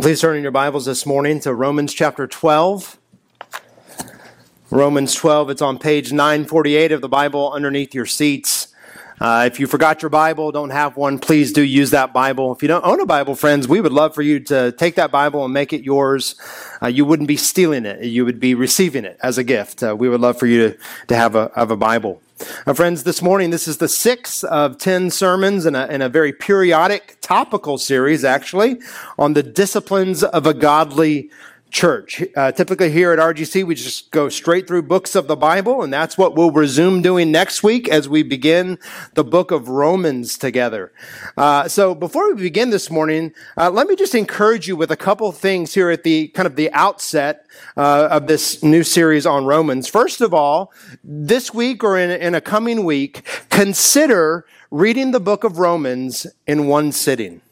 Please turn in your Bibles this morning to Romans chapter 12. Romans 12, it's on page 948 of the Bible underneath your seats. Uh, if you forgot your Bible, don't have one, please do use that Bible. If you don't own a Bible, friends, we would love for you to take that Bible and make it yours. Uh, you wouldn't be stealing it, you would be receiving it as a gift. Uh, we would love for you to, to have, a, have a Bible. Uh, friends, this morning, this is the sixth of 10 sermons in a, in a very periodic, topical series, actually, on the disciplines of a godly church. Uh, typically here at RGC, we just go straight through books of the Bible, and that's what we'll resume doing next week as we begin the book of Romans together. Uh, so before we begin this morning, uh, let me just encourage you with a couple things here at the kind of the outset uh, of this new series on Romans. First of all, this week or in, in a coming week, consider reading the book of Romans in one sitting.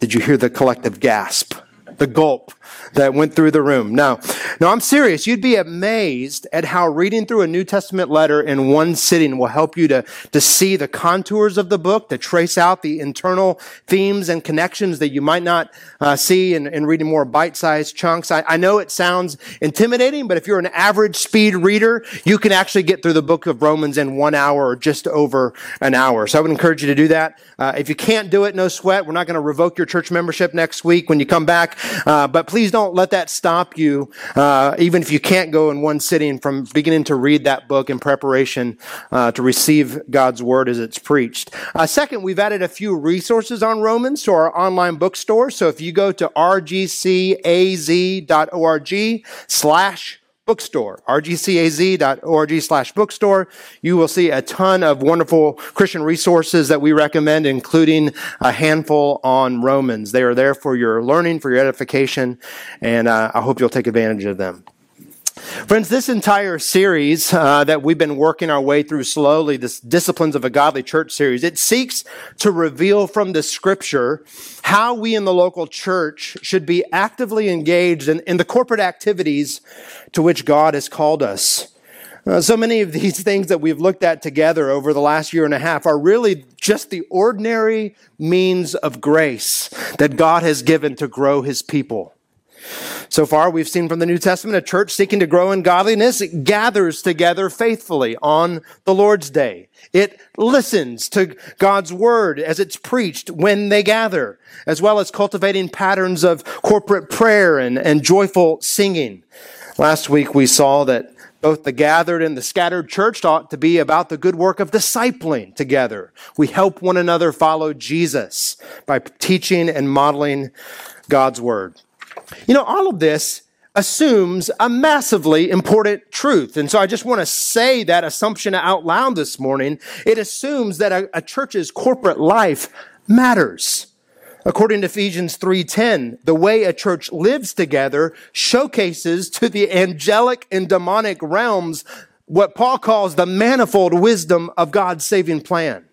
Did you hear the collective gasp? The gulp that went through the room. No, no, I'm serious. You'd be amazed at how reading through a New Testament letter in one sitting will help you to, to see the contours of the book, to trace out the internal themes and connections that you might not uh, see in, in, reading more bite-sized chunks. I, I know it sounds intimidating, but if you're an average speed reader, you can actually get through the book of Romans in one hour or just over an hour. So I would encourage you to do that. Uh, if you can't do it, no sweat. We're not going to revoke your church membership next week when you come back. Uh, but please don't let that stop you, uh, even if you can't go in one sitting, from beginning to read that book in preparation uh, to receive God's word as it's preached. Uh, second, we've added a few resources on Romans to our online bookstore. So if you go to rgcaz.org slash bookstore, rgcaz.org slash bookstore. You will see a ton of wonderful Christian resources that we recommend, including a handful on Romans. They are there for your learning, for your edification, and uh, I hope you'll take advantage of them. Friends, this entire series uh, that we've been working our way through slowly, this Disciplines of a Godly Church series, it seeks to reveal from the scripture how we in the local church should be actively engaged in, in the corporate activities to which God has called us. Uh, so many of these things that we've looked at together over the last year and a half are really just the ordinary means of grace that God has given to grow his people. So far, we've seen from the New Testament a church seeking to grow in godliness gathers together faithfully on the Lord's day. It listens to God's word as it's preached when they gather, as well as cultivating patterns of corporate prayer and, and joyful singing. Last week, we saw that both the gathered and the scattered church ought to be about the good work of discipling together. We help one another follow Jesus by teaching and modeling God's word. You know, all of this assumes a massively important truth. And so I just want to say that assumption out loud this morning. It assumes that a, a church's corporate life matters. According to Ephesians 3:10, the way a church lives together showcases to the angelic and demonic realms what Paul calls the manifold wisdom of God's saving plan.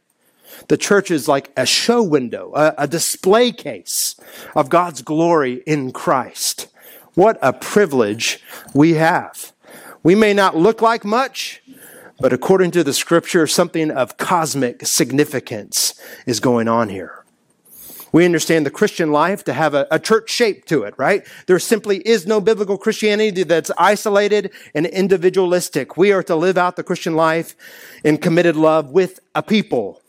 The church is like a show window, a, a display case of God's glory in Christ. What a privilege we have. We may not look like much, but according to the scripture, something of cosmic significance is going on here. We understand the Christian life to have a, a, church shape to it, right? There simply is no biblical Christianity that's isolated and individualistic. We are to live out the Christian life in committed love with a people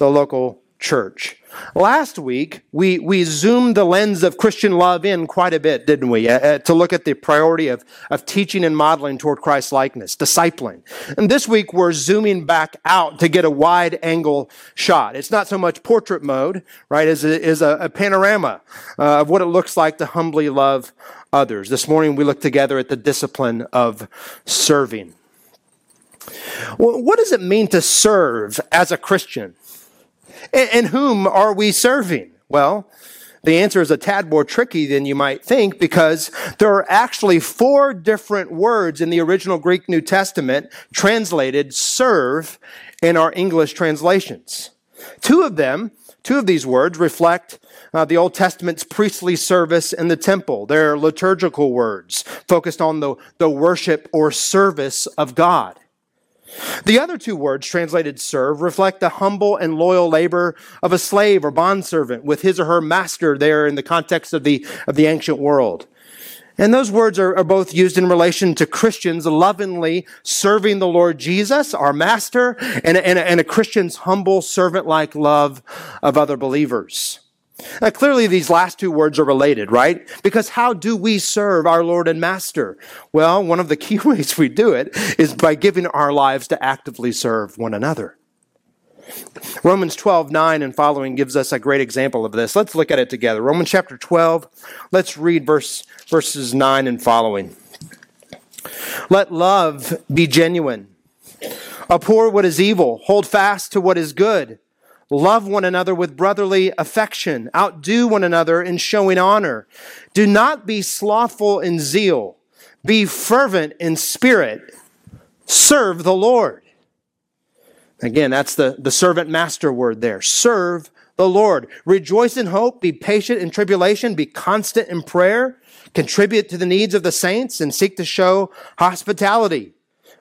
the local church. Last week, we, we zoomed the lens of Christian love in quite a bit, didn't we? Uh, uh, to look at the priority of, of teaching and modeling toward Christ likeness, discipling. And this week, we're zooming back out to get a wide angle shot. It's not so much portrait mode, right, as a, a, a panorama uh, of what it looks like to humbly love others. This morning, we look together at the discipline of serving. Well, what does it mean to serve as a Christian? And, whom are we serving? Well, the answer is a tad more tricky than you might think because there are actually four different words in the original Greek New Testament translated serve in our English translations. Two of them, two of these words reflect uh, the Old Testament's priestly service in the temple. They're liturgical words focused on the, the worship or service of God. The other two words translated serve reflect the humble and loyal labor of a slave or bondservant with his or her master there in the context of the, of the ancient world. And those words are, are, both used in relation to Christians lovingly serving the Lord Jesus, our master, and, and, and a Christian's humble servant like love of other believers. Now, clearly, these last two words are related, right? Because how do we serve our Lord and Master? Well, one of the key ways we do it is by giving our lives to actively serve one another. Romans 12, 9 and following gives us a great example of this. Let's look at it together. Romans chapter 12, let's read verse, verses 9 and following. Let love be genuine. Abhor what is evil. Hold fast to what is good. Love one another with brotherly affection. Outdo one another in showing honor. Do not be slothful in zeal. Be fervent in spirit. Serve the Lord. Again, that's the, the servant master word there. Serve the Lord. Rejoice in hope. Be patient in tribulation. Be constant in prayer. Contribute to the needs of the saints and seek to show hospitality.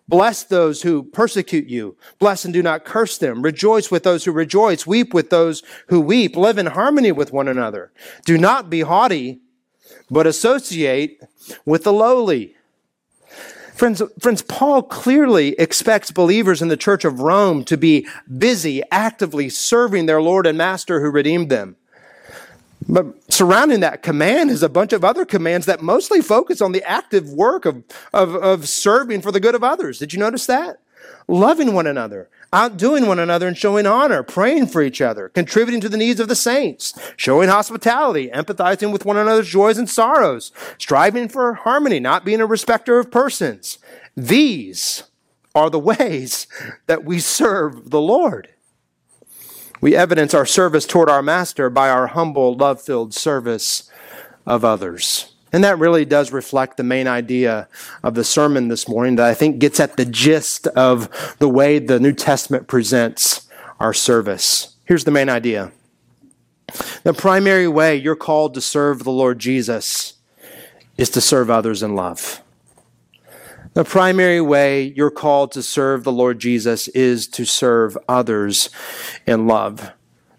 Bless those who persecute you. Bless and do not curse them. Rejoice with those who rejoice. Weep with those who weep. Live in harmony with one another. Do not be haughty, but associate with the lowly. Friends, friends, Paul clearly expects believers in the church of Rome to be busy, actively serving their Lord and Master who redeemed them. But surrounding that command is a bunch of other commands that mostly focus on the active work of, of, of serving for the good of others. Did you notice that? Loving one another, outdoing one another and showing honor, praying for each other, contributing to the needs of the saints, showing hospitality, empathizing with one another's joys and sorrows, striving for harmony, not being a respecter of persons. These are the ways that we serve the Lord. We evidence our service toward our Master by our humble, love filled service of others. And that really does reflect the main idea of the sermon this morning that I think gets at the gist of the way the New Testament presents our service. Here's the main idea the primary way you're called to serve the Lord Jesus is to serve others in love. The primary way you're called to serve the Lord Jesus is to serve others in love.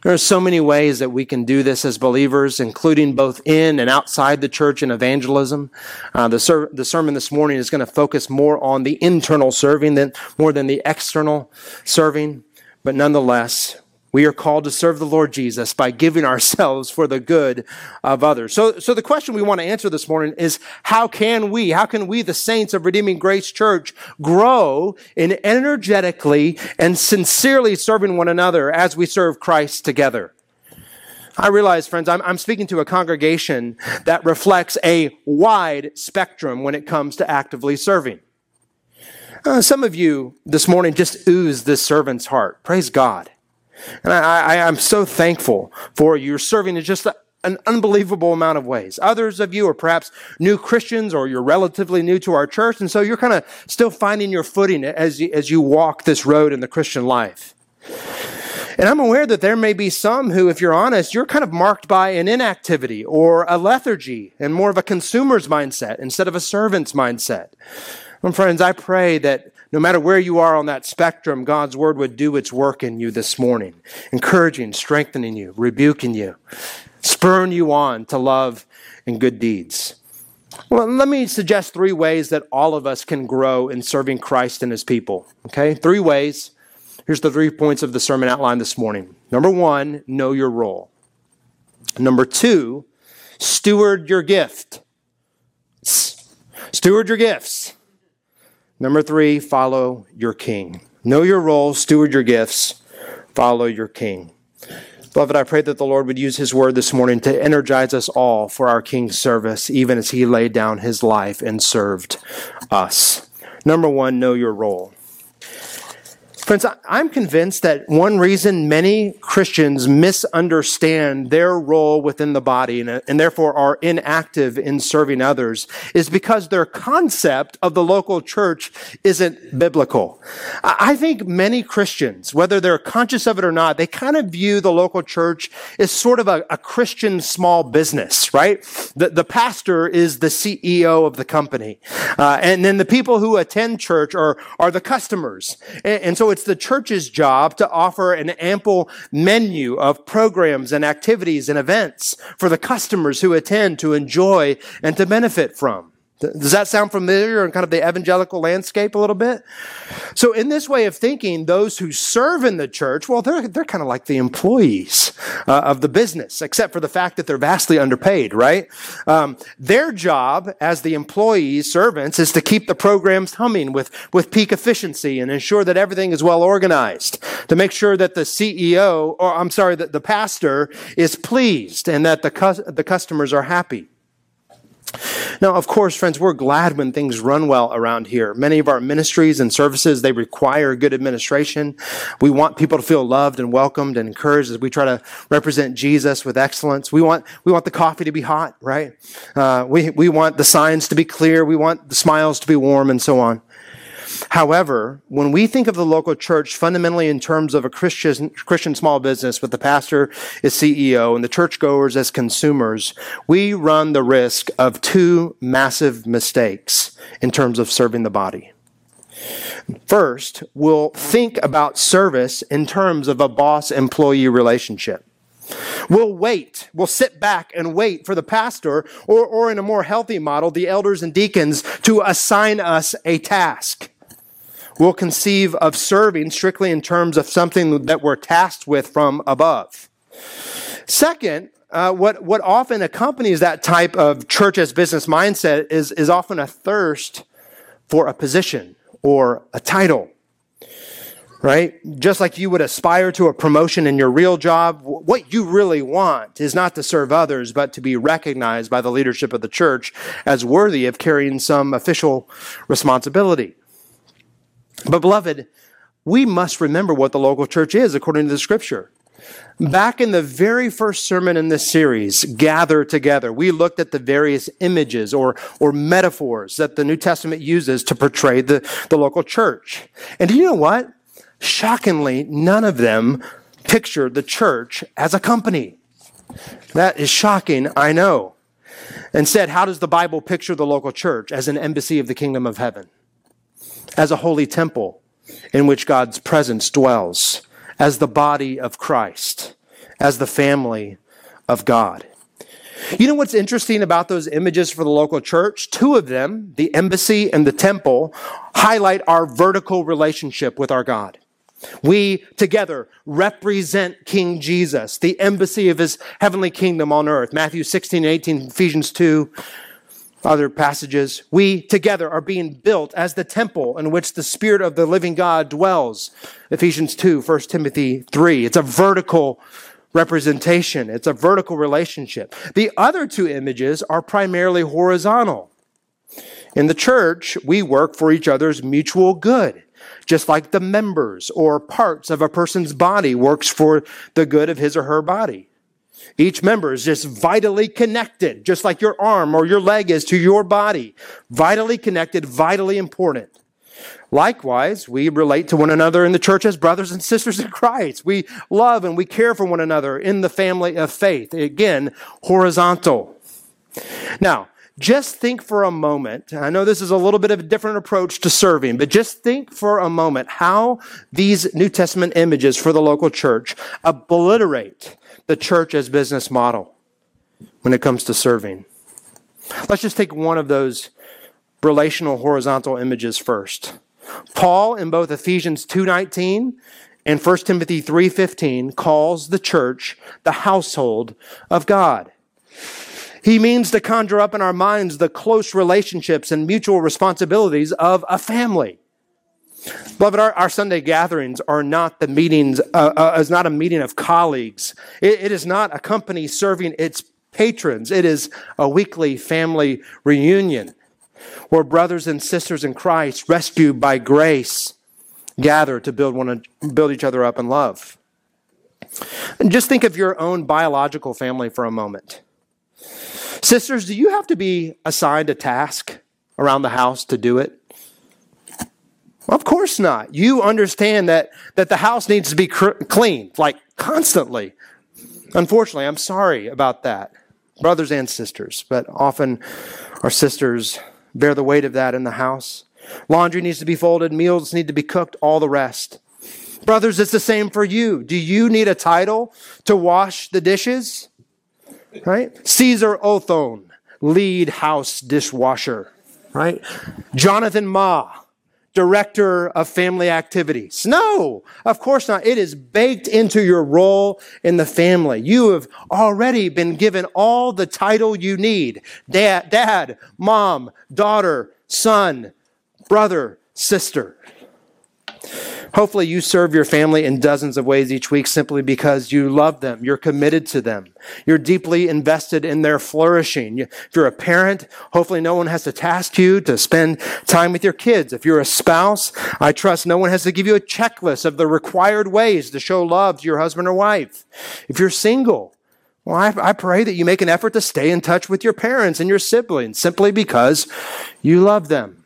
There are so many ways that we can do this as believers, including both in and outside the church in evangelism. Uh, the, ser- the sermon this morning is going to focus more on the internal serving than more than the external serving. But nonetheless, we are called to serve the Lord Jesus by giving ourselves for the good of others. So, so the question we want to answer this morning is how can we, how can we, the saints of Redeeming Grace Church, grow in energetically and sincerely serving one another as we serve Christ together? I realize, friends, I'm, I'm speaking to a congregation that reflects a wide spectrum when it comes to actively serving. Uh, some of you this morning just ooze this servant's heart. Praise God. And I, I, am so thankful for you. You're serving in just an unbelievable amount of ways. Others of you are perhaps new Christians or you're relatively new to our church. And so you're kind of still finding your footing as you, as you walk this road in the Christian life. And I'm aware that there may be some who, if you're honest, you're kind of marked by an inactivity or a lethargy and more of a consumer's mindset instead of a servant's mindset. And friends, I pray that no matter where you are on that spectrum, God's word would do its work in you this morning, encouraging, strengthening you, rebuking you, spurring you on to love and good deeds. Well, let me suggest three ways that all of us can grow in serving Christ and his people. Okay? Three ways. Here's the three points of the sermon outline this morning. Number one, know your role. Number two, steward your gift. Steward your gifts. Number three, follow your king. Know your role, steward your gifts, follow your king. Beloved, I pray that the Lord would use his word this morning to energize us all for our king's service, even as he laid down his life and served us. Number one, know your role. Friends, I'm convinced that one reason many Christians misunderstand their role within the body and, and, therefore are inactive in serving others is because their concept of the local church isn't biblical. I think many Christians, whether they're conscious of it or not, they kind of view the local church as sort of a, a Christian small business, right? The, the pastor is the CEO of the company. Uh, and then the people who attend church are, are the customers. And, and so it's the church's job to offer an ample menu of programs and activities and events for the customers who attend to enjoy and to benefit from. Does that sound familiar in kind of the evangelical landscape a little bit? So, in this way of thinking, those who serve in the church, well, they're, they're kind of like the employees uh, of the business, except for the fact that they're vastly underpaid, right? Um, their job as the employees, servants, is to keep the programs humming with, with peak efficiency and ensure that everything is well organized, to make sure that the CEO, or I'm sorry, that the pastor is pleased and that the, cu- the customers are happy. Now, of course, friends, we're glad when things run well around here. Many of our ministries and services, they require good administration. We want people to feel loved and welcomed and encouraged as we try to represent Jesus with excellence. We want, we want the coffee to be hot, right? Uh, we, we want the signs to be clear. We want the smiles to be warm and so on. However, when we think of the local church fundamentally in terms of a Christian, Christian small business with the pastor as CEO and the churchgoers as consumers, we run the risk of two massive mistakes in terms of serving the body. First, we'll think about service in terms of a boss employee relationship. We'll wait. We'll sit back and wait for the pastor, or, or in a more healthy model, the elders and deacons to assign us a task. We'll conceive of serving strictly in terms of something that we're tasked with from above. Second, uh, what, what often accompanies that type of church as business mindset is, is often a thirst for a position or a title. Right? Just like you would aspire to a promotion in your real job, what you really want is not to serve others, but to be recognized by the leadership of the church as worthy of carrying some official responsibility. But, beloved, we must remember what the local church is according to the scripture. Back in the very first sermon in this series, Gather Together, we looked at the various images or, or metaphors that the New Testament uses to portray the, the local church. And do you know what? Shockingly, none of them pictured the church as a company. That is shocking, I know. Instead, how does the Bible picture the local church? As an embassy of the kingdom of heaven as a holy temple in which God's presence dwells, as the body of Christ, as the family of God. You know what's interesting about those images for the local church? Two of them, the embassy and the temple, highlight our vertical relationship with our God. We together represent King Jesus, the embassy of his heavenly kingdom on earth. Matthew 16, 18, Ephesians 2, other passages, we together are being built as the temple in which the Spirit of the living God dwells. Ephesians 2, 1 Timothy 3. It's a vertical representation. It's a vertical relationship. The other two images are primarily horizontal. In the church, we work for each other's mutual good, just like the members or parts of a person's body works for the good of his or her body. Each member is just vitally connected, just like your arm or your leg is to your body. Vitally connected, vitally important. Likewise, we relate to one another in the church as brothers and sisters in Christ. We love and we care for one another in the family of faith. Again, horizontal. Now, just think for a moment. I know this is a little bit of a different approach to serving, but just think for a moment how these New Testament images for the local church obliterate the church as business model when it comes to serving. Let's just take one of those relational horizontal images first. Paul in both Ephesians 2:19 and 1 Timothy 3:15 calls the church the household of God. He means to conjure up in our minds the close relationships and mutual responsibilities of a family. Beloved, our, our Sunday gatherings are not the meetings, uh, uh, is not a meeting of colleagues. It, it is not a company serving its patrons. It is a weekly family reunion where brothers and sisters in Christ, rescued by grace, gather to build one build each other up in love. And just think of your own biological family for a moment. Sisters, do you have to be assigned a task around the house to do it? Of course not. You understand that, that the house needs to be cr- clean, like constantly. Unfortunately, I'm sorry about that, brothers and sisters, but often our sisters bear the weight of that in the house. Laundry needs to be folded, meals need to be cooked, all the rest. Brothers, it's the same for you. Do you need a title to wash the dishes? Right? Caesar Othone, lead house dishwasher. Right? Jonathan Ma, director of family activities. No, of course not. It is baked into your role in the family. You have already been given all the title you need. Dad, dad, mom, daughter, son, brother, sister. Hopefully, you serve your family in dozens of ways each week simply because you love them. You're committed to them. You're deeply invested in their flourishing. If you're a parent, hopefully, no one has to task you to spend time with your kids. If you're a spouse, I trust no one has to give you a checklist of the required ways to show love to your husband or wife. If you're single, well, I, I pray that you make an effort to stay in touch with your parents and your siblings simply because you love them.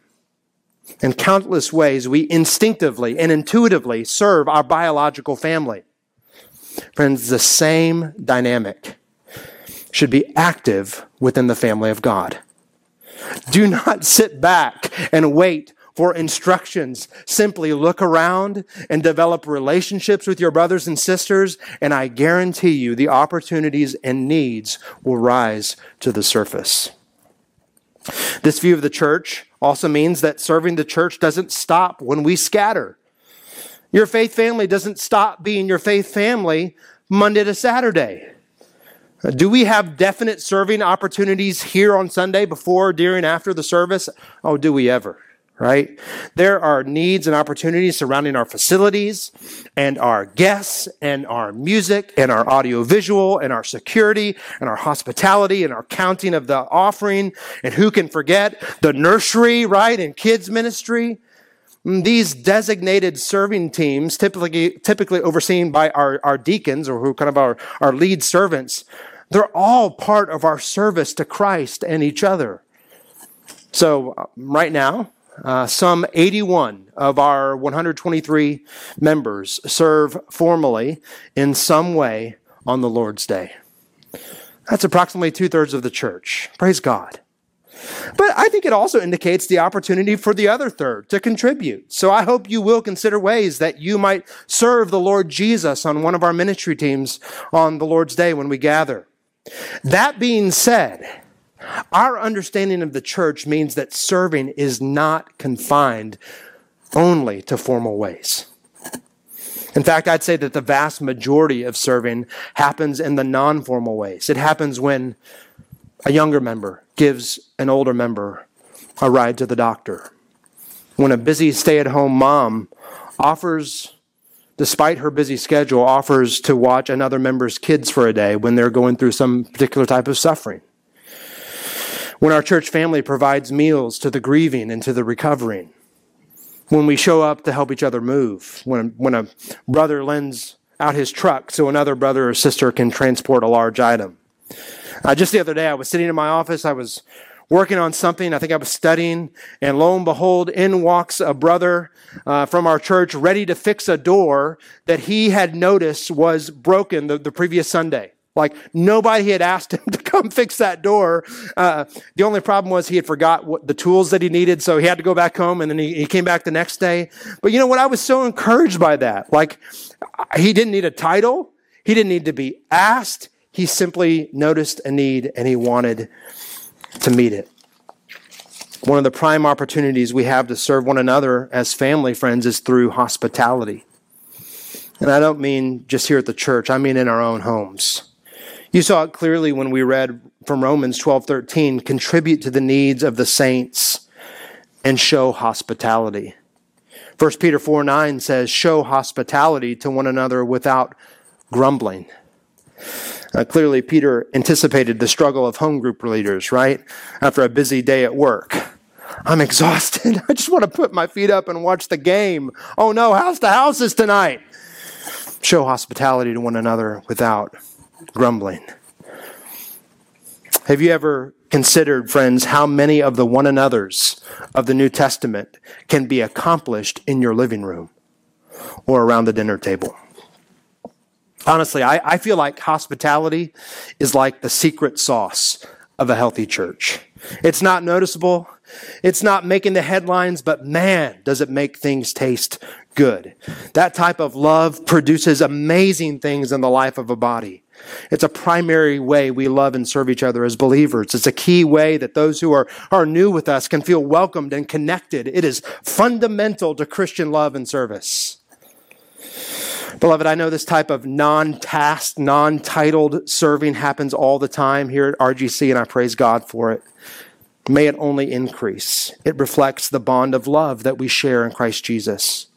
In countless ways, we instinctively and intuitively serve our biological family. Friends, the same dynamic should be active within the family of God. Do not sit back and wait for instructions. Simply look around and develop relationships with your brothers and sisters, and I guarantee you the opportunities and needs will rise to the surface. This view of the church also means that serving the church doesn't stop when we scatter. Your faith family doesn't stop being your faith family Monday to Saturday. Do we have definite serving opportunities here on Sunday before, during, after the service? Oh, do we ever? Right? There are needs and opportunities surrounding our facilities and our guests and our music and our audiovisual and our security and our hospitality and our counting of the offering. And who can forget the nursery, right? And kids ministry. Mm, these designated serving teams, typically, typically overseen by our, our deacons or who kind of our, our lead servants, they're all part of our service to Christ and each other. So, uh, right now, uh, some 81 of our 123 members serve formally in some way on the Lord's Day. That's approximately two thirds of the church. Praise God. But I think it also indicates the opportunity for the other third to contribute. So I hope you will consider ways that you might serve the Lord Jesus on one of our ministry teams on the Lord's Day when we gather. That being said, our understanding of the church means that serving is not confined only to formal ways. In fact, I'd say that the vast majority of serving happens in the non formal ways. It happens when a younger member gives an older member a ride to the doctor, when a busy stay at home mom offers, despite her busy schedule, offers to watch another member's kids for a day when they're going through some particular type of suffering when our church family provides meals to the grieving and to the recovering, when we show up to help each other move, when, when a brother lends out his truck so another brother or sister can transport a large item. Uh, just the other day, I was sitting in my office, I was working on something, I think I was studying, and lo and behold, in walks a brother uh, from our church ready to fix a door that he had noticed was broken the, the previous Sunday. Like nobody had asked him to come fix that door. Uh, the only problem was he had forgot what the tools that he needed, so he had to go back home, and then he, he came back the next day. But you know what? I was so encouraged by that. Like he didn't need a title. He didn't need to be asked. He simply noticed a need and he wanted to meet it. One of the prime opportunities we have to serve one another as family friends is through hospitality. And I don't mean just here at the church, I mean in our own homes. You saw it clearly when we read from Romans 12:13, contribute to the needs of the saints and show hospitality. 1 Peter 4 9 says, show hospitality to one another without grumbling. Uh, clearly, Peter anticipated the struggle of home group leaders, right? After a busy day at work. I'm exhausted. I just want to put my feet up and watch the game. Oh no, house to houses tonight. Show hospitality to one another without grumbling. Have you ever considered, friends, how many of the one another's of the New Testament can be accomplished in your living room or around the dinner table? Honestly, I, I feel like hospitality is like the secret sauce of a healthy church. It's not noticeable. It's not making the headlines, but man, does it make things taste good. That type of love produces amazing things in the life of a body. It's a primary way we love and serve each other as believers. It's a key way that those who are, are new with us can feel welcomed and connected. It is fundamental to Christian love and service. Beloved, I know this type of non tasked, non titled serving happens all the time here at RGC, and I praise God for it. May it only increase. It reflects the bond of love that we share in Christ Jesus.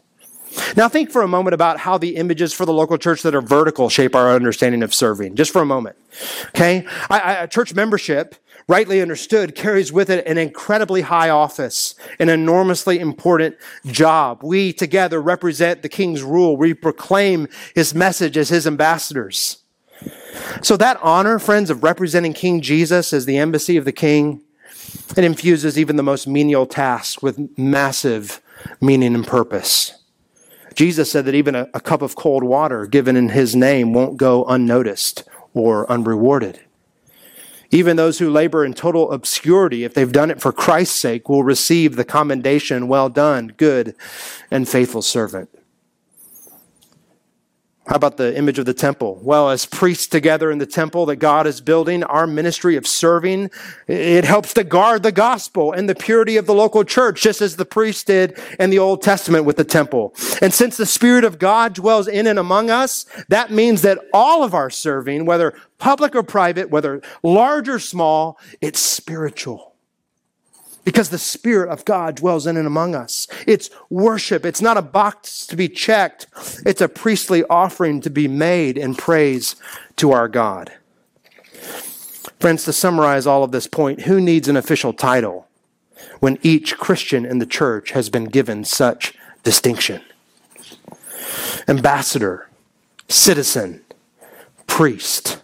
Now, think for a moment about how the images for the local church that are vertical shape our understanding of serving. Just for a moment. Okay? I, church membership, rightly understood, carries with it an incredibly high office, an enormously important job. We together represent the king's rule. We proclaim his message as his ambassadors. So, that honor, friends, of representing King Jesus as the embassy of the king, it infuses even the most menial tasks with massive meaning and purpose. Jesus said that even a, a cup of cold water given in his name won't go unnoticed or unrewarded. Even those who labor in total obscurity, if they've done it for Christ's sake, will receive the commendation, well done, good and faithful servant. How about the image of the temple? Well, as priests together in the temple that God is building, our ministry of serving, it helps to guard the gospel and the purity of the local church, just as the priests did in the Old Testament with the temple. And since the Spirit of God dwells in and among us, that means that all of our serving, whether public or private, whether large or small, it's spiritual because the Spirit of God dwells in and among us. It's worship. It's not a box to be checked. It's a priestly offering to be made in praise to our God. Friends, to summarize all of this point, who needs an official title when each Christian in the church has been given such distinction? Ambassador, citizen, priest.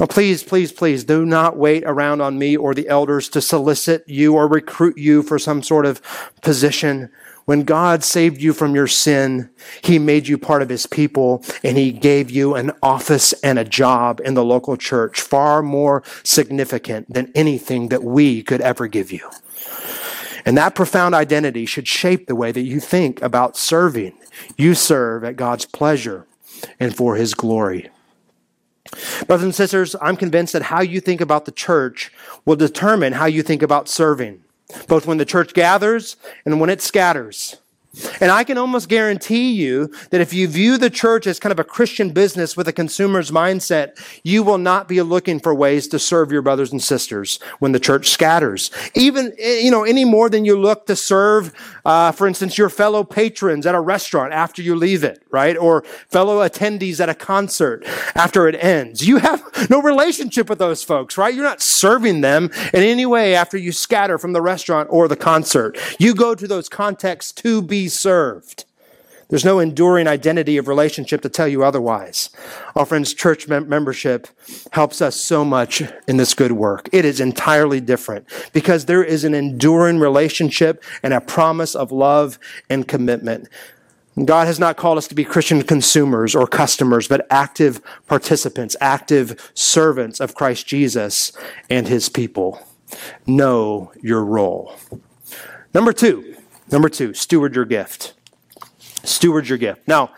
Now, please, please, please do not wait around on me or the elders to solicit you or recruit you for some sort of position. When God saved you from your sin, He made you part of His people and He gave you an office and a job in the local church, far more significant than anything that we could ever give you. And that profound identity should shape the way that you think about serving. You serve at God's pleasure and for His glory. Brothers and sisters, I'm convinced that how you think about the church will determine how you think about serving, both when the church gathers and when it scatters. And I can almost guarantee you that if you view the church as kind of a Christian business with a consumer's mindset, you will not be looking for ways to serve your brothers and sisters when the church scatters. Even, eh, you know, any more than you look to serve, uh, for instance, your fellow patrons at a restaurant after you leave it, right? Or fellow attendees at a concert after it ends. You have no relationship with those folks, right? You're not serving them in any way after you scatter from the restaurant or the concert. You go to those contexts to served. There's no enduring identity of relationship to tell you otherwise. Our friends, church mem- membership helps us so much in this good work. It is entirely different because there is an enduring relationship and a promise of love and commitment. God has not called us to be Christian consumers or customers, but active participants, active servants of Christ Jesus and his people. Know your role. Number two, Number two, steward your gift. Steward your gift. Now,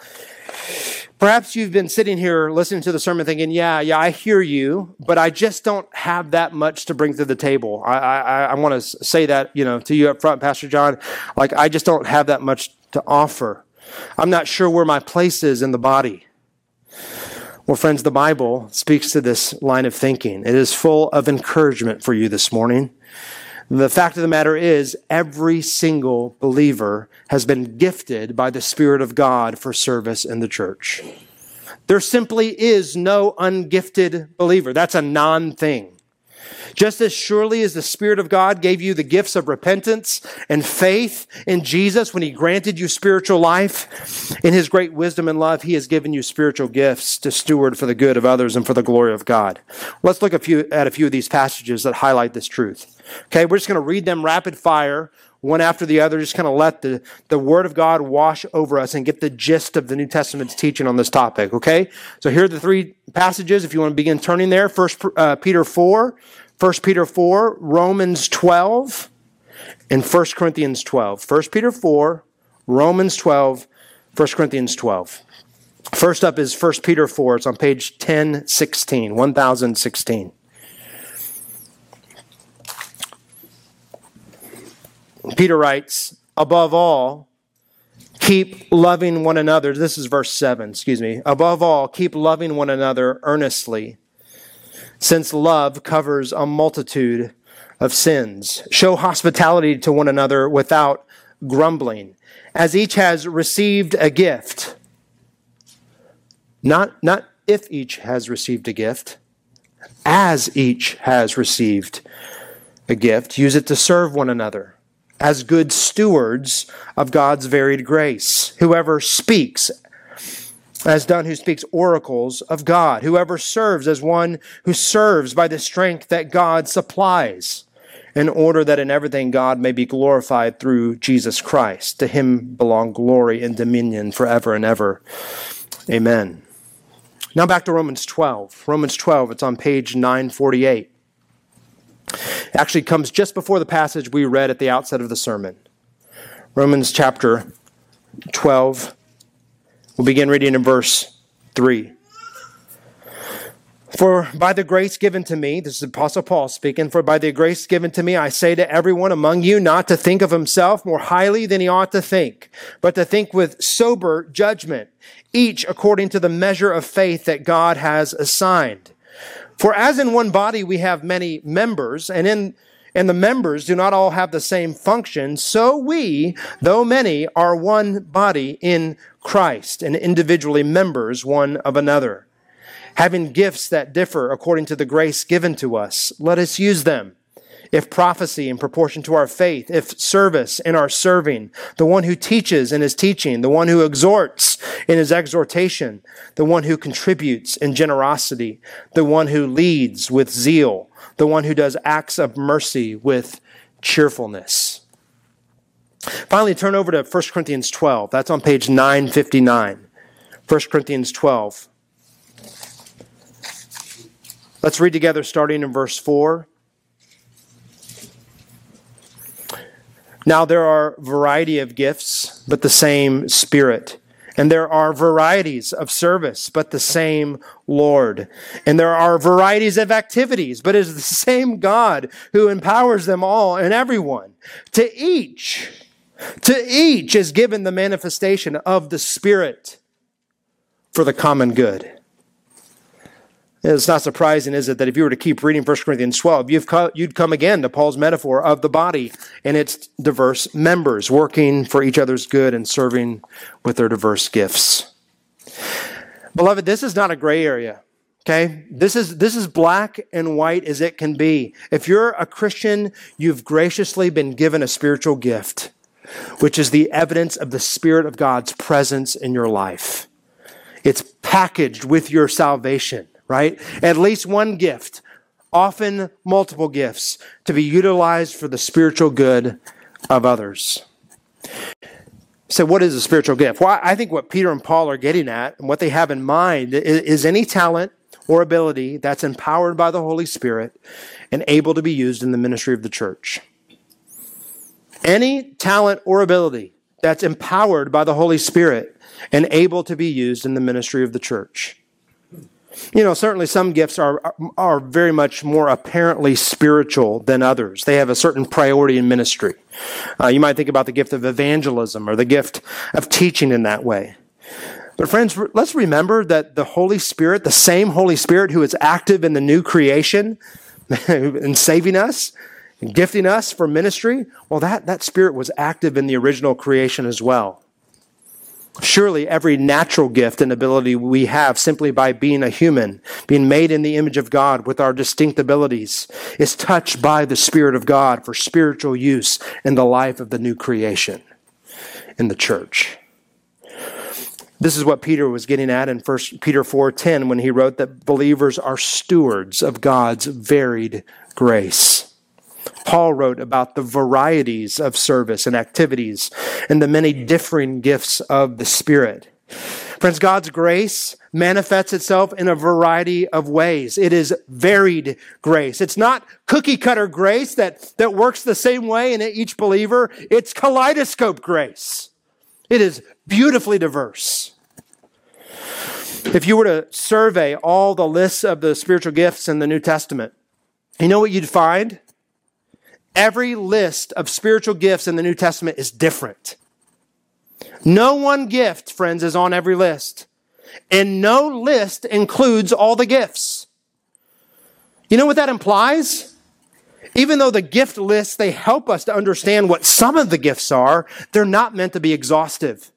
perhaps you've been sitting here listening to the sermon thinking, yeah, yeah, I hear you, but I just don't have that much to bring to the table. I, I, I want to say that, you know, to you up front, Pastor Jon. Like, I just don't have that much to offer. I'm not sure where my place is in the body. Well, friends, the Bible speaks to this line of thinking. It is full of encouragement for you this morning. The fact of the matter is, every single believer has been gifted by the Spirit of God for service in the church. There simply is no ungifted believer. That's a non thing. Just as surely as the Spirit of God gave you the gifts of repentance and faith in Jesus when He granted you spiritual life, in His great wisdom and love, He has given you spiritual gifts to steward for the good of others and for the glory of God. Let's look a few, at a few of these passages that highlight this truth. Okay, we're just going to read them rapid fire one after the other, just kind of let the, the Word of God wash over us and get the gist of the New Testament's teaching on this topic, okay? So here are the three passages, if you want to begin turning there. First uh, Peter 4, 1 Peter 4, Romans 12, and 1 Corinthians 12. 1 Peter 4, Romans 12, 1 Corinthians 12. First up is 1 Peter 4. It's on page 1016, 1016. Peter writes, above all, keep loving one another. This is verse 7, excuse me. Above all, keep loving one another earnestly, since love covers a multitude of sins. Show hospitality to one another without grumbling, as each has received a gift. Not, not if each has received a gift, as each has received a gift. Use it to serve one another as good stewards of God's varied grace. Whoever speaks as done who speaks oracles of God. Whoever serves as one who serves by the strength that God supplies, in order that in everything God may be glorified through Jesus Christ. To him belong glory and dominion forever and ever. Amen. Now back to Romans 12. Romans 12, it's on page 948 actually comes just before the passage we read at the outset of the sermon. Romans chapter 12. We'll begin reading in verse 3. For by the grace given to me, this is Apostle Paul speaking, for by the grace given to me, I say to everyone among you not to think of himself more highly than he ought to think, but to think with sober judgment, each according to the measure of faith that God has assigned. For as in one body we have many members, and in and the members do not all have the same function, so we, though many, are one body in Christ, and individually members one of another. Having gifts that differ according to the grace given to us, let us use them if prophecy in proportion to our faith, if service in our serving, the one who teaches in his teaching, the one who exhorts in his exhortation, the one who contributes in generosity, the one who leads with zeal, the one who does acts of mercy with cheerfulness. Finally, turn over to 1 Corinthians 12. That's on page 959. 1 Corinthians 12. Let's read together starting in verse 4. Now there are variety of gifts, but the same Spirit. And there are varieties of service, but the same Lord. And there are varieties of activities, but it is the same God who empowers them all and everyone. To each, to each is given the manifestation of the Spirit for the common good. It's not surprising, is it, that if you were to keep reading 1 Corinthians 12, you've co- you'd come again to Paul's metaphor of the body and its diverse members working for each other's good and serving with their diverse gifts. Beloved, this is not a gray area. Okay? This is, this is black and white as it can be. If you're a Christian, you've graciously been given a spiritual gift, which is the evidence of the Spirit of God's presence in your life. It's packaged with your salvation right? At least one gift, often multiple gifts, to be utilized for the spiritual good of others. So, what is a spiritual gift? Well, I think what Peter and Paul are getting at and what they have in mind is any talent or ability that's empowered by the Holy Spirit and able to be used in the ministry of the church. Any talent or ability that's empowered by the Holy Spirit and able to be used in the ministry of the church. You know, certainly some gifts are, are very much more apparently spiritual than others. They have a certain priority in ministry. Uh, you might think about the gift of evangelism or the gift of teaching in that way. But friends, let's remember that the Holy Spirit, the same Holy Spirit who is active in the new creation and saving us and gifting us for ministry, well, that, that Spirit was active in the original creation as well. Surely every natural gift and ability we have simply by being a human, being made in the image of God with our distinct abilities, is touched by the Spirit of God for spiritual use in the life of the new creation in the church. This is what Peter was getting at in 1 Peter 4:10 when he wrote that believers are stewards of God's varied grace. Paul wrote about the varieties of service and activities and the many differing gifts of the Spirit. Friends, God's grace manifests itself in a variety of ways. It is varied grace. It's not cookie cutter grace that, that works the same way in each believer. It's kaleidoscope grace. It is beautifully diverse. If you were to survey all the lists of the spiritual gifts in the New Testament, you know what you'd find? Every list of spiritual gifts in the New Testament is different. No one gift, friends, is on every list. And no list includes all the gifts. You know what that implies? Even though the gift lists, they help us to understand what some of the gifts are, they're not meant to be exhaustive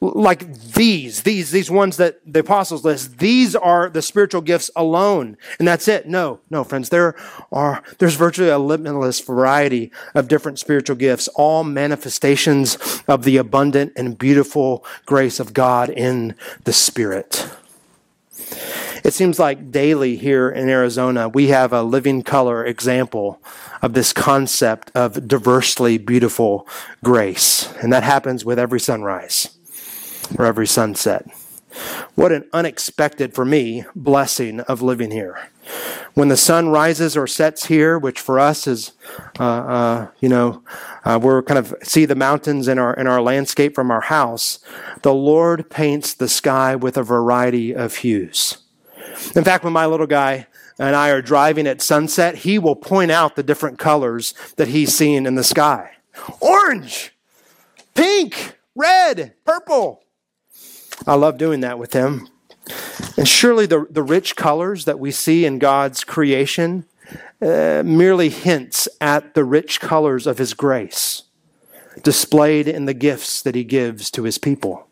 like these, these, these ones that the apostles list, these are the spiritual gifts alone. And that's it. No, no, friends, there are, there's virtually a limitless variety of different spiritual gifts, all manifestations of the abundant and beautiful grace of God in the Spirit. It seems like daily here in Arizona, we have a living color example of this concept of diversely beautiful grace. And that happens with every sunrise for every sunset. What an unexpected, for me, blessing of living here. When the sun rises or sets here, which for us is, uh, uh, you know, uh, we're kind of see the mountains in our in our landscape from our house. The Lord paints the sky with a variety of hues. In fact, when my little guy and I are driving at sunset, he will point out the different colors that he's seeing in the sky: orange, pink, red, purple. I love doing that with them. And surely the, the rich colors that we see in God's creation uh, merely hints at the rich colors of His grace displayed in the gifts that He gives to His people.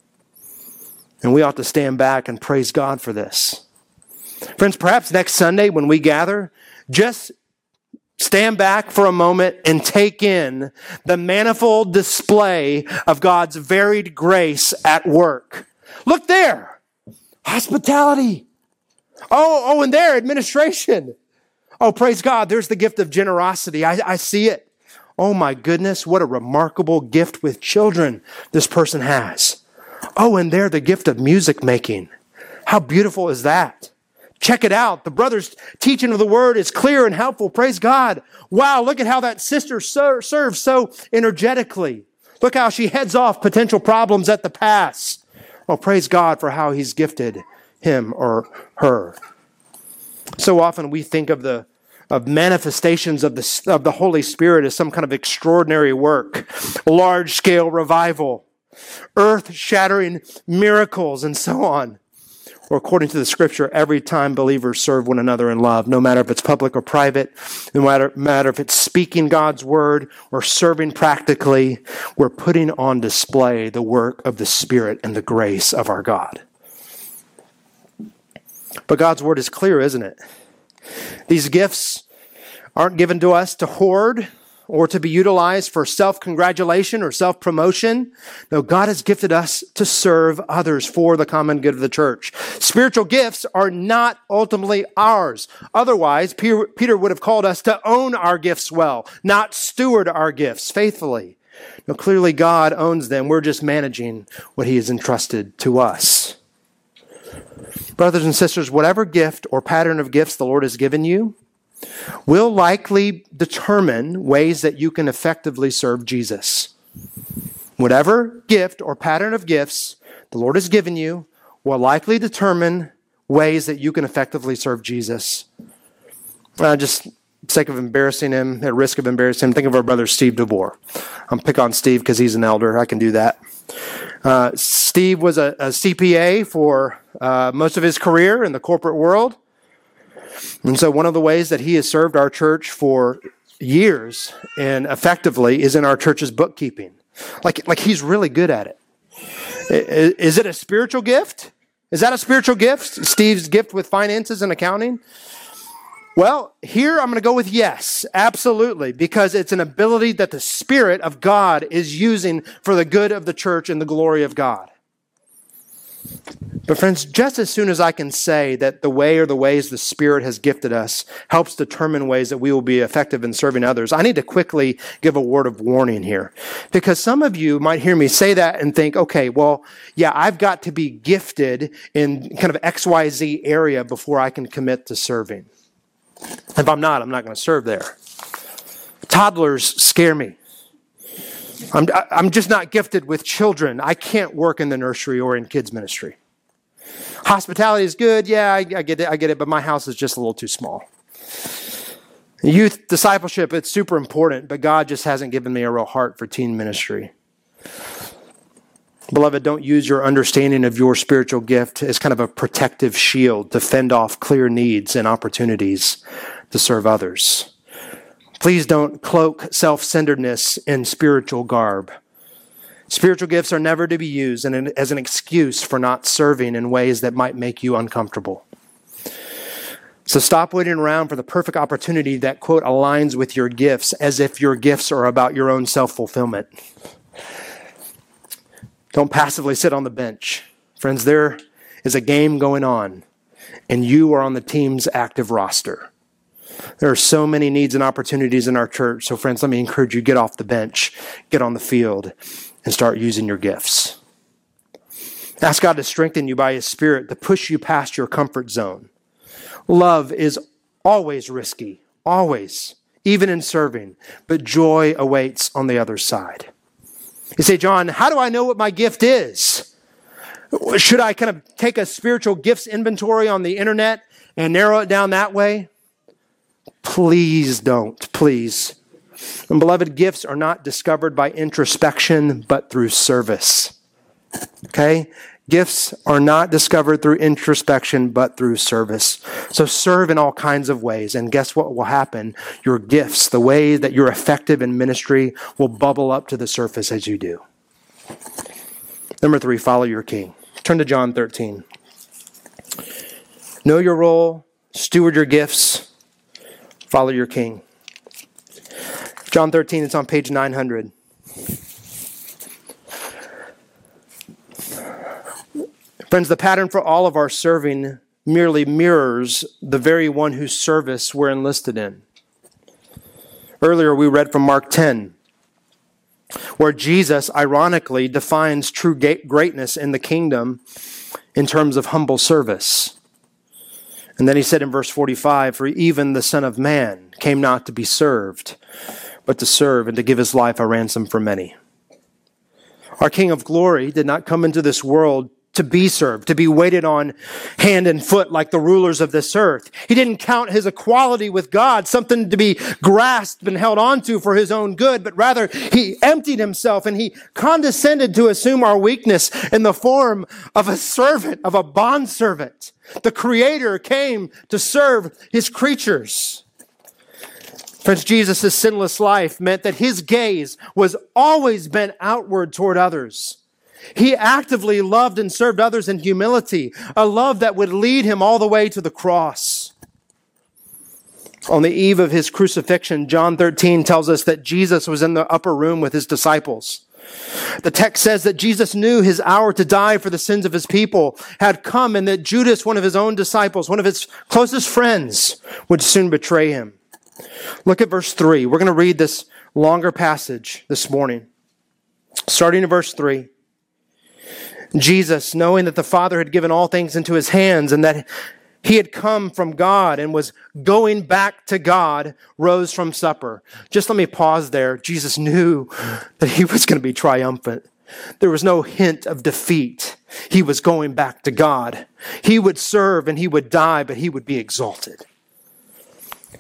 And we ought to stand back and praise God for this. Friends, perhaps next Sunday when we gather, just stand back for a moment and take in the manifold display of God's varied grace at work Look there. Hospitality. Oh, oh, and there, administration. Oh, praise God. There's the gift of generosity. I, I see it. Oh my goodness, what a remarkable gift with children this person has. Oh, and there, the gift of music making. How beautiful is that? Check it out. The brother's teaching of the word is clear and helpful. Praise God. Wow, look at how that sister ser- serves so energetically. Look how she heads off potential problems at the pass. Well, praise God for how He's gifted him or her. So often we think of the of manifestations of the, of the Holy Spirit as some kind of extraordinary work, large scale revival, earth shattering miracles, and so on or according to the scripture, every time believers serve one another in love, no matter if it's public or private, no matter, matter if it's speaking God's word or serving practically, we're putting on display the work of the Spirit and the grace of our God. But God's word is clear, isn't it? These gifts aren't given to us to hoard or to be utilized for self congratulation or self promotion. No, God has gifted us to serve others for the common good of the church. Spiritual gifts are not ultimately ours. Otherwise, Peter would have called us to own our gifts well, not steward our gifts faithfully. No, clearly God owns them. We're just managing what he has entrusted to us. Brothers and sisters, whatever gift or pattern of gifts the Lord has given you, will likely determine ways that you can effectively serve Jesus. Whatever gift or pattern of gifts the Lord has given you will likely determine ways that you can effectively serve Jesus. Uh, just sake of embarrassing him, at risk of embarrassing him, think of our brother Steve DeBoer. I'm pick on Steve because he's an elder. I can do that. Uh, Steve was a, a CPA for uh, most of his career in the corporate world. And so, one of the ways that he has served our church for years and effectively is in our church's bookkeeping. Like, like he's really good at it. Is it a spiritual gift? Is that a spiritual gift? Steve's gift with finances and accounting? Well, here I'm going to go with yes, absolutely, because it's an ability that the Spirit of God is using for the good of the church and the glory of God. But, friends, just as soon as I can say that the way or the ways the Spirit has gifted us helps determine ways that we will be effective in serving others, I need to quickly give a word of warning here. Because some of you might hear me say that and think, okay, well, yeah, I've got to be gifted in kind of XYZ area before I can commit to serving. If I'm not, I'm not going to serve there. Toddlers scare me. I'm, I'm just not gifted with children. I can't work in the nursery or in kids' ministry. Hospitality is good. Yeah, I, I get it. I get it. But my house is just a little too small. Youth discipleship, it's super important, but God just hasn't given me a real heart for teen ministry. Beloved, don't use your understanding of your spiritual gift as kind of a protective shield to fend off clear needs and opportunities to serve others. Please don't cloak self centeredness in spiritual garb. Spiritual gifts are never to be used as an excuse for not serving in ways that might make you uncomfortable. So stop waiting around for the perfect opportunity that, quote, aligns with your gifts as if your gifts are about your own self fulfillment. Don't passively sit on the bench. Friends, there is a game going on, and you are on the team's active roster. There are so many needs and opportunities in our church. So, friends, let me encourage you get off the bench, get on the field, and start using your gifts. Ask God to strengthen you by His Spirit to push you past your comfort zone. Love is always risky, always, even in serving, but joy awaits on the other side. You say, Jon, how do I know what my gift is? Should I kind of take a spiritual gifts inventory on the internet and narrow it down that way? Please don't, please. And beloved, gifts are not discovered by introspection, but through service. Okay? Gifts are not discovered through introspection, but through service. So serve in all kinds of ways. And guess what will happen? Your gifts, the way that you're effective in ministry, will bubble up to the surface as you do. Number three, follow your king. Turn to John 13. Know your role, steward your gifts, follow your king. John 13, it's on page 900. Friends, the pattern for all of our serving merely mirrors the very one whose service we're enlisted in. Earlier, we read from Mark 10, where Jesus ironically defines true greatness in the kingdom in terms of humble service. And then he said in verse 45, For even the Son of Man came not to be served, but to serve and to give his life a ransom for many. Our King of glory did not come into this world to be served, to be waited on hand and foot like the rulers of this earth. He didn't count his equality with God something to be grasped and held onto for his own good, but rather he emptied himself and he condescended to assume our weakness in the form of a servant, of a bondservant. The creator came to serve his creatures. Friends, Jesus' sinless life meant that his gaze was always bent outward toward others. He actively loved and served others in humility, a love that would lead him all the way to the cross. On the eve of his crucifixion, John 13 tells us that Jesus was in the upper room with his disciples. The text says that Jesus knew his hour to die for the sins of his people had come and that Judas, one of his own disciples, one of his closest friends, would soon betray him. Look at verse 3. We're going to read this longer passage this morning. Starting in verse 3. Jesus, knowing that the Father had given all things into his hands and that he had come from God and was going back to God, rose from supper. Just let me pause there. Jesus knew that he was going to be triumphant. There was no hint of defeat. He was going back to God. He would serve and he would die, but he would be exalted.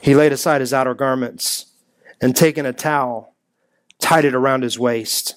He laid aside his outer garments and taking a towel, tied it around his waist.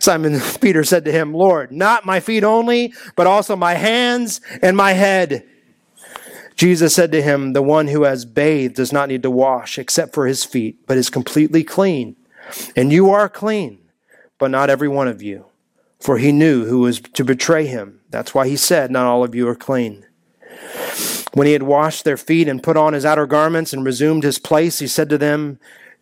Simon Peter said to him, Lord, not my feet only, but also my hands and my head. Jesus said to him, The one who has bathed does not need to wash except for his feet, but is completely clean. And you are clean, but not every one of you. For he knew who was to betray him. That's why he said, Not all of you are clean. When he had washed their feet and put on his outer garments and resumed his place, he said to them,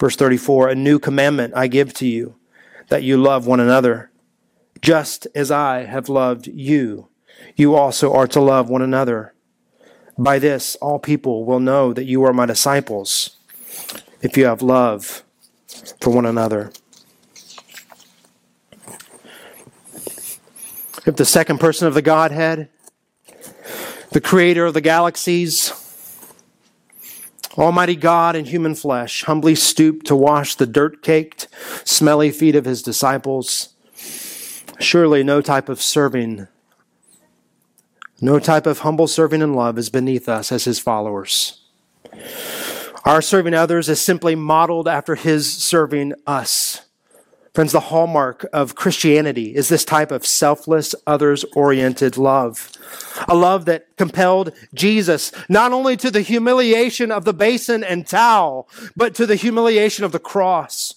Verse 34 A new commandment I give to you, that you love one another. Just as I have loved you, you also are to love one another. By this, all people will know that you are my disciples, if you have love for one another. If the second person of the Godhead, the creator of the galaxies, Almighty God in human flesh, humbly stooped to wash the dirt caked, smelly feet of his disciples. Surely no type of serving, no type of humble serving and love is beneath us as his followers. Our serving others is simply modeled after his serving us. Friends, the hallmark of Christianity is this type of selfless, others oriented love. A love that compelled Jesus not only to the humiliation of the basin and towel, but to the humiliation of the cross.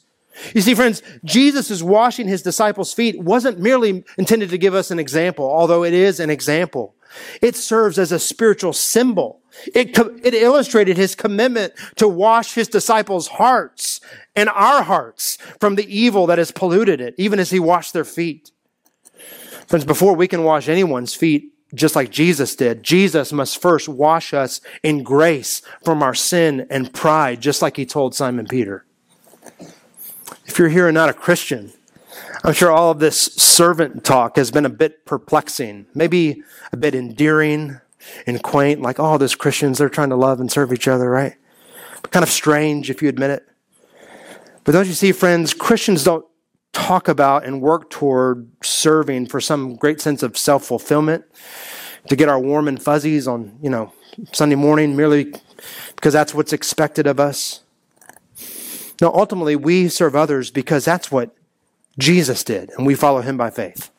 You see, friends, Jesus' washing his disciples' feet wasn't merely intended to give us an example, although it is an example. It serves as a spiritual symbol. It, it illustrated his commitment to wash his disciples' hearts and our hearts from the evil that has polluted it, even as he washed their feet. Friends, before we can wash anyone's feet, just like Jesus did, Jesus must first wash us in grace from our sin and pride, just like he told Simon Peter. If you're here and not a Christian, I'm sure all of this servant talk has been a bit perplexing, maybe a bit endearing and quaint, like, oh, those Christians, they're trying to love and serve each other, right? But kind of strange if you admit it. But don't you see, friends, Christians don't talk about and work toward serving for some great sense of self fulfillment, to get our warm and fuzzies on, you know, Sunday morning merely because that's what's expected of us. No, ultimately, we serve others because that's what Jesus did, and we follow him by faith.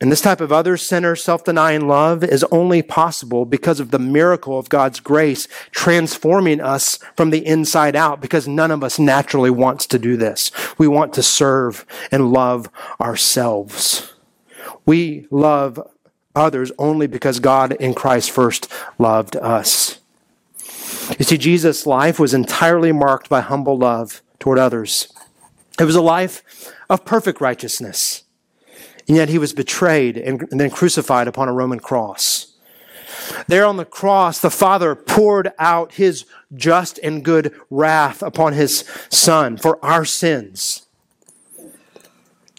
And this type of other centered, self denying love is only possible because of the miracle of God's grace transforming us from the inside out, because none of us naturally wants to do this. We want to serve and love ourselves. We love others only because God in Christ first loved us. You see, Jesus' life was entirely marked by humble love toward others. It was a life of perfect righteousness. And yet he was betrayed and, then crucified upon a Roman cross. There on the cross, the Father poured out his just and good wrath upon his Son for our sins.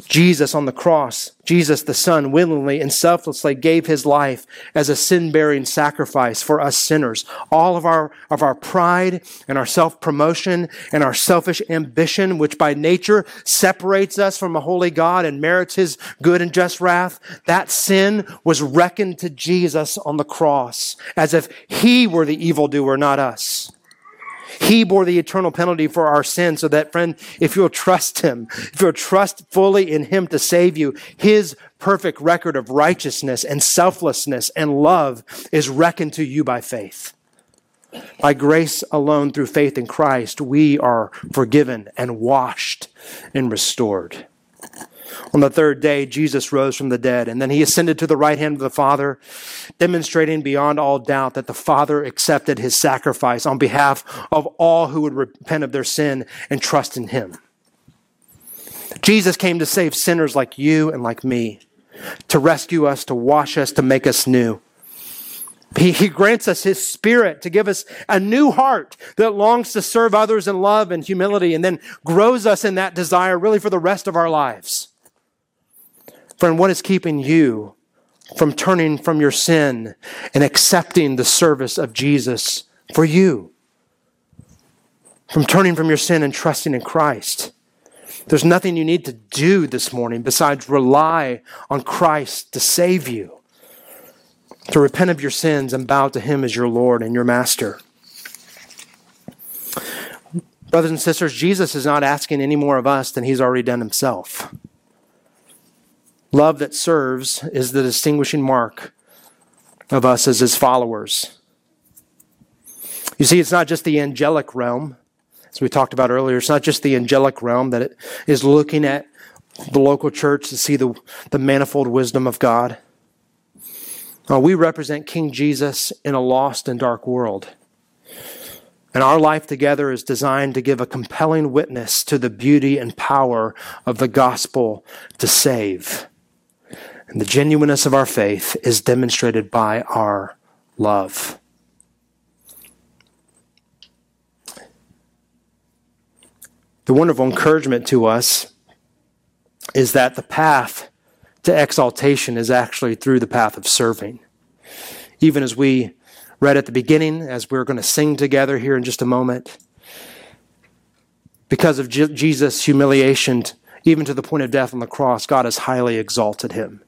Jesus on the cross, Jesus the Son, willingly and selflessly gave his life as a sin bearing sacrifice for us sinners. All of our, of our pride and our self promotion and our selfish ambition, which by nature separates us from a holy God and merits his good and just wrath, that sin was reckoned to Jesus on the cross as if he were the evildoer, not us. He bore the eternal penalty for our sins so that, friend, if you'll trust Him, if you'll trust fully in Him to save you, His perfect record of righteousness and selflessness and love is reckoned to you by faith. By grace alone, through faith in Christ, we are forgiven and washed and restored. On the third day, Jesus rose from the dead, and then he ascended to the right hand of the Father, demonstrating beyond all doubt that the Father accepted his sacrifice on behalf of all who would repent of their sin and trust in him. Jesus came to save sinners like you and like me. to rescue us, to wash us, to make us new. He, he, grants us His Spirit to give us a new heart that longs to serve others in love and humility and then grows us in that desire really for the rest of our lives. Friend, what is keeping you from turning from your sin and accepting the service of Jesus for you? From turning from your sin and trusting in Christ? There's nothing you need to do this morning besides rely on Christ to save you, to repent of your sins and bow to Him as your Lord and your Master. Brothers and sisters, Jesus is not asking any more of us than He's already done Himself. Love that serves is the distinguishing mark of us as His followers. You see, it's not just the angelic realm as we talked about earlier, it's not just the angelic realm that is looking at the local church to see the, the manifold wisdom of God. Uh, we represent King Jesus in a lost and dark world. And our life together is designed to give a compelling witness to the beauty and power of the gospel to save. And the genuineness of our faith is demonstrated by our love. The wonderful encouragement to us is that the path to exaltation is actually through the path of serving. Even as we read at the beginning, as we're going to sing together here in just a moment, because of Jesus' humiliation, even to the point of death on the cross, God has highly exalted him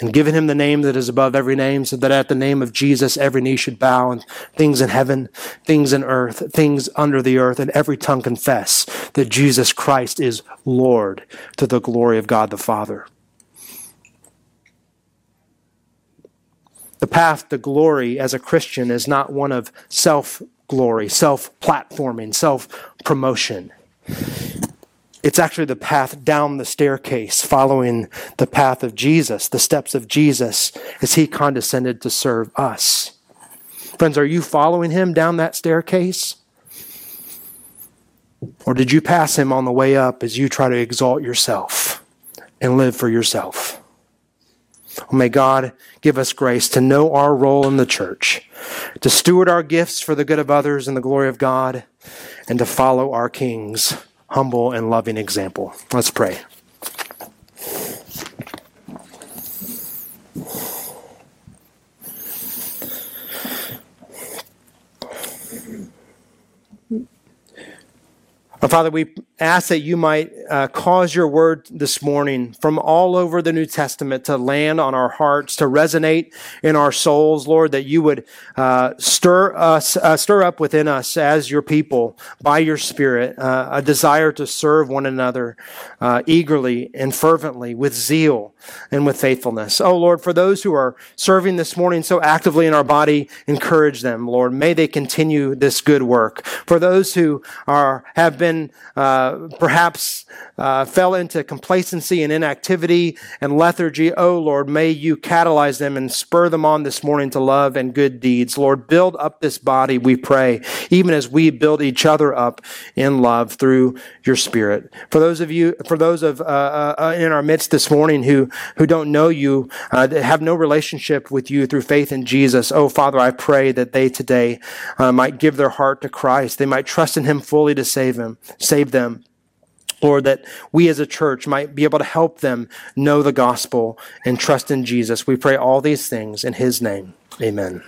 and given him the name that is above every name, so that at the name of Jesus every knee should bow, and things in heaven, things in earth, things under the earth, and every tongue confess that Jesus Christ is Lord to the glory of God the Father. The path to glory as a Christian is not one of self glory, self platforming, self promotion. It's actually the path down the staircase, following the path of Jesus, the steps of Jesus, as he condescended to serve us. Friends, are you following him down that staircase? Or did you pass him on the way up as you try to exalt yourself and live for yourself? may God give us grace to know our role in the church, to steward our gifts for the good of others and the glory of God, and to follow our kings humble, and loving example. Let's pray. Father, we ask that you might uh, cause your word this morning from all over the New Testament to land on our hearts, to resonate in our souls, Lord, that you would uh, stir us, uh, stir up within us as your people by your Spirit uh, a desire to serve one another uh, eagerly and fervently with zeal and with faithfulness. Oh, Lord, for those who are serving this morning so actively in our body, encourage them, Lord. May they continue this good work. For those who are have been uh, perhaps uh, fell into complacency and inactivity and lethargy. Oh Lord, may you catalyze them and spur them on this morning to love and good deeds. Lord, build up this body, we pray, even as we build each other up in love through your Spirit. For those of you, for those of uh, uh, uh in our midst this morning who who don't know you, uh, have no relationship with you through faith in Jesus, oh Father, I pray that they today might give their heart to Christ. They might trust in Him fully to save Him, save them. Lord, that we as a church might be able to help them know the gospel and trust in Jesus. We pray all these things in his name. Amen.